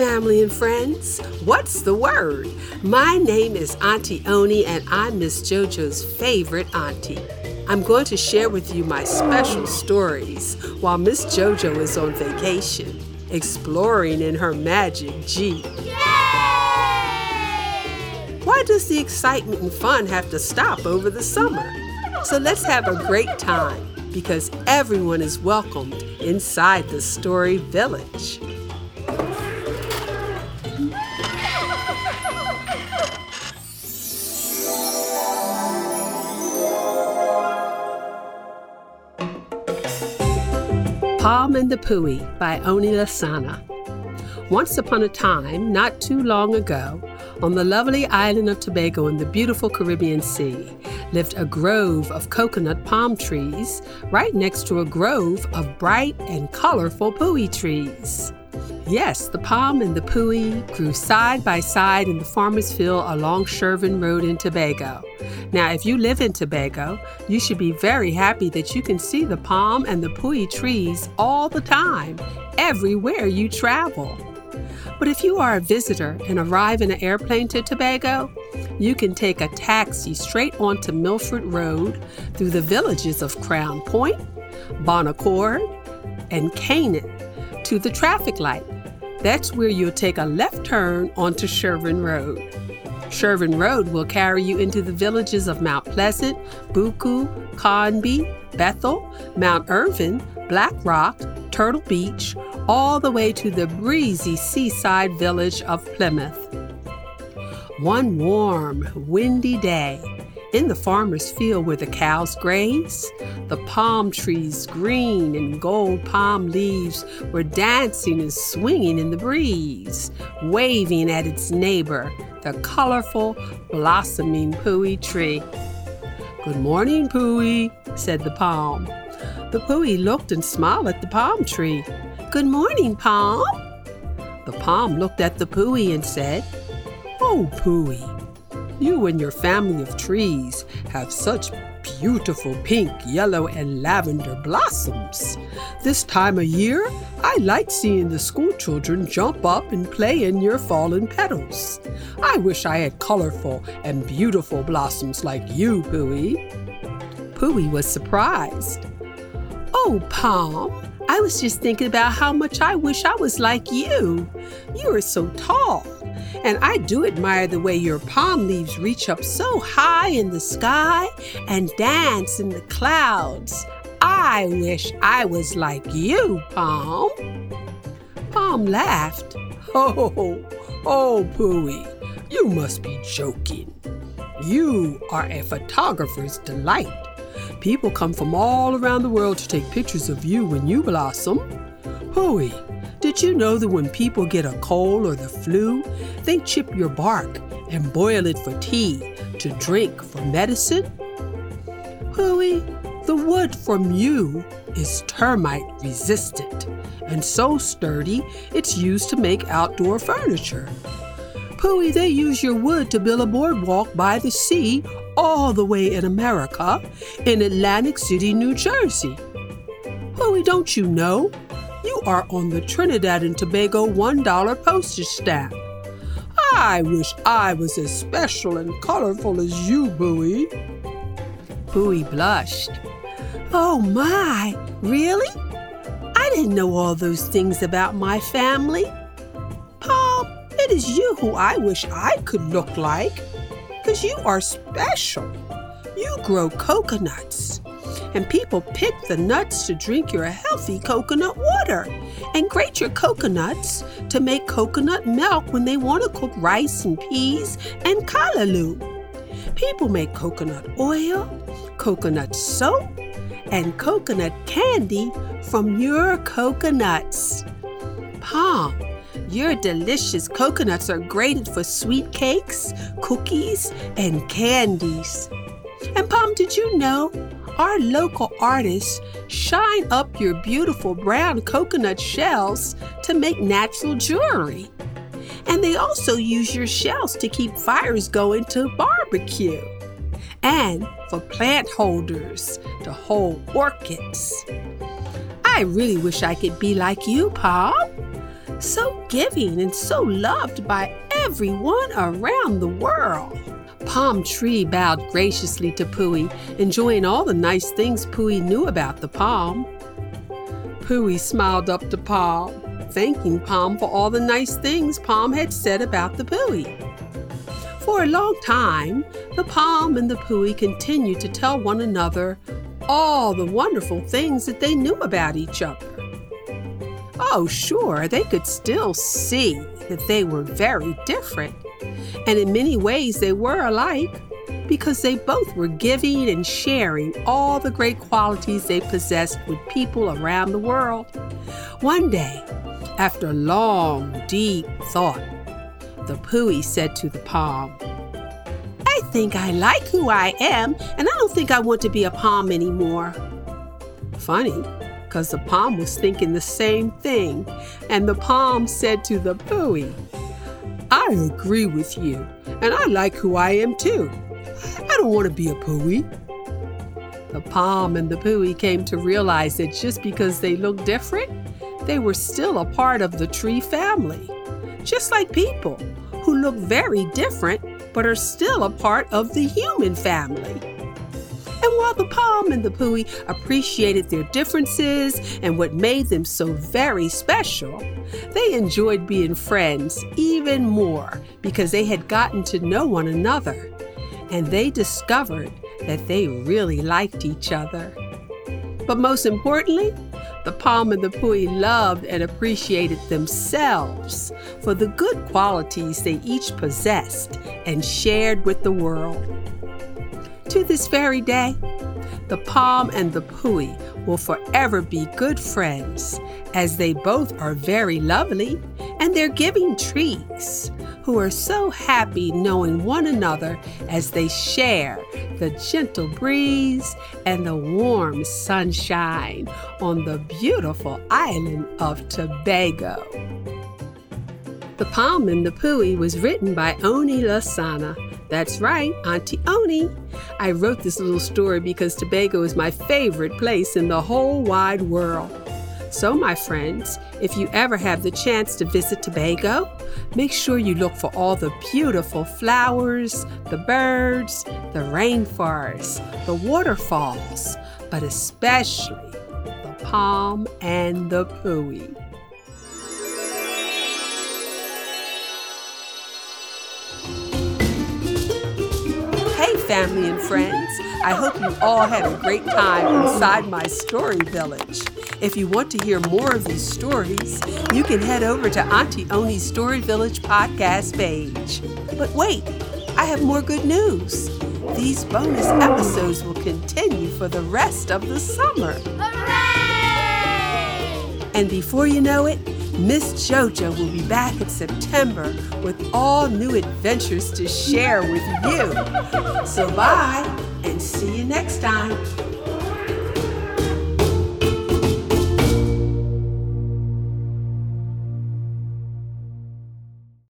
family and friends. What's the word? My name is Auntie Oni, and I'm Miss JoJo's favorite auntie. I'm going to share with you my special stories while Miss JoJo is on vacation, exploring in her magic Jeep. Why does the excitement and fun have to stop over the summer? So let's have a great time because everyone is welcomed inside the Story Village. Palm and the Pui by Oni Lasana. Once upon a time, not too long ago, on the lovely island of Tobago in the beautiful Caribbean Sea, lived a grove of coconut palm trees right next to a grove of bright and colorful pui trees. Yes, the palm and the pui grew side by side in the farmer's field along Shirvan Road in Tobago. Now, if you live in Tobago, you should be very happy that you can see the palm and the pui trees all the time, everywhere you travel. But if you are a visitor and arrive in an airplane to Tobago, you can take a taxi straight onto Milford Road through the villages of Crown Point, Bon Accord, and Canaan to the traffic light that's where you'll take a left turn onto Shirvan Road. Shirvan Road will carry you into the villages of Mount Pleasant, Buccoo, Carnbee, Bethel, Mount Irvine, Black Rock, Turtle Beach, all the way to the breezy seaside village of Plymouth. One warm, windy day, in the farmer's field where the cows graze, the palm trees, green and gold palm leaves, were dancing and swinging in the breeze, waving at its neighbor, the colorful, blossoming pui tree. Good morning, Pui, said the palm. The pui looked and smiled at the palm tree. Good morning, palm. The palm looked at the pui and said, Oh, pui, you and your family of trees have such beautiful pink, yellow, and lavender blossoms. This time of year, I like seeing the school children jump up and play in your fallen petals. I wish I had colorful and beautiful blossoms like you, Pui. Pui was surprised. Oh, Palm, I was just thinking about how much I wish I was like you. You are so tall and I do admire the way your palm leaves reach up so high in the sky and dance in the clouds. I wish I was like you, Palm. Palm laughed. Oh, oh, Pui, you must be joking. You are a photographer's delight. People come from all around the world to take pictures of you when you blossom. Pui, did you know that when people get a cold or the flu, they chip your bark and boil it for tea to drink for medicine? Pui, the wood from you is termite resistant and so sturdy it's used to make outdoor furniture. Pui, they use your wood to build a boardwalk by the sea all the way in America, in Atlantic City, New Jersey. Pui, don't you know? You are on the Trinidad and Tobago $1 postage stamp. I wish I was as special and colorful as you, Pui. Pui blushed. Oh my, really? I didn't know all those things about my family. Palm, it is you who I wish I could look like. Because you are special. You grow coconuts and people pick the nuts to drink your healthy coconut water and grate your coconuts to make coconut milk when they want to cook rice and peas and callaloo. People make coconut oil, coconut soap, and coconut candy from your coconuts. Palm, your delicious coconuts are grated for sweet cakes, cookies, and candies. And Palm, did you know our local artists shine up your beautiful brown coconut shells to make natural jewelry. And they also use your shells to keep fires going to barbecue. And for plant holders to hold orchids. I really wish I could be like you, Palm. so giving and so loved by everyone around the world. Palm Tree bowed graciously to Pui, enjoying all the nice things Pui knew about the palm. Pui smiled up to Palm, thanking Palm for all the nice things Palm had said about the Pui. For a long time, the Palm and the Pui continued to tell one another all the wonderful things that they knew about each other. Oh, sure, they could still see that they were very different and in many ways they were alike because they both were giving and sharing all the great qualities they possessed with people around the world. One day, after long, deep thought, the Pui said to the Palm, I think I like who I am, and I don't think I want to be a Palm anymore. Funny, because the Palm was thinking the same thing, and the Palm said to the Pui, I agree with you, and I like who I am too. I don't want to be a pui. The palm and the pui came to realize that just because they looked different, they were still a part of the tree family. Just like people who look very different but are still a part of the human family. While the palm and the pui appreciated their differences and what made them so very special, they enjoyed being friends even more because they had gotten to know one another and they discovered that they really liked each other. But most importantly, the palm and the pui loved and appreciated themselves for the good qualities they each possessed and shared with the world. To this very day, the palm and the pui will forever be good friends, as they both are very lovely and they're giving trees who are so happy knowing one another as they share the gentle breeze and the warm sunshine on the beautiful island of Tobago. The Palm and the Pui was written by Oni Lasana that's right, Auntie Oni. I wrote this little story because Tobago is my favorite place in the whole wide world. So, my friends, if you ever have the chance to visit Tobago, make sure you look for all the beautiful flowers, the birds, the rainforests, the waterfalls, but especially the palm and the pui. Family and friends. I hope you all had a great time inside my story village. If you want to hear more of these stories, you can head over to Auntie Oni's Story Village podcast page. But wait, I have more good news. These bonus episodes will continue for the rest of the summer. Hooray! And before you know it, Miss JoJo will be back in September with all new adventures to share with you. So bye and see you next time.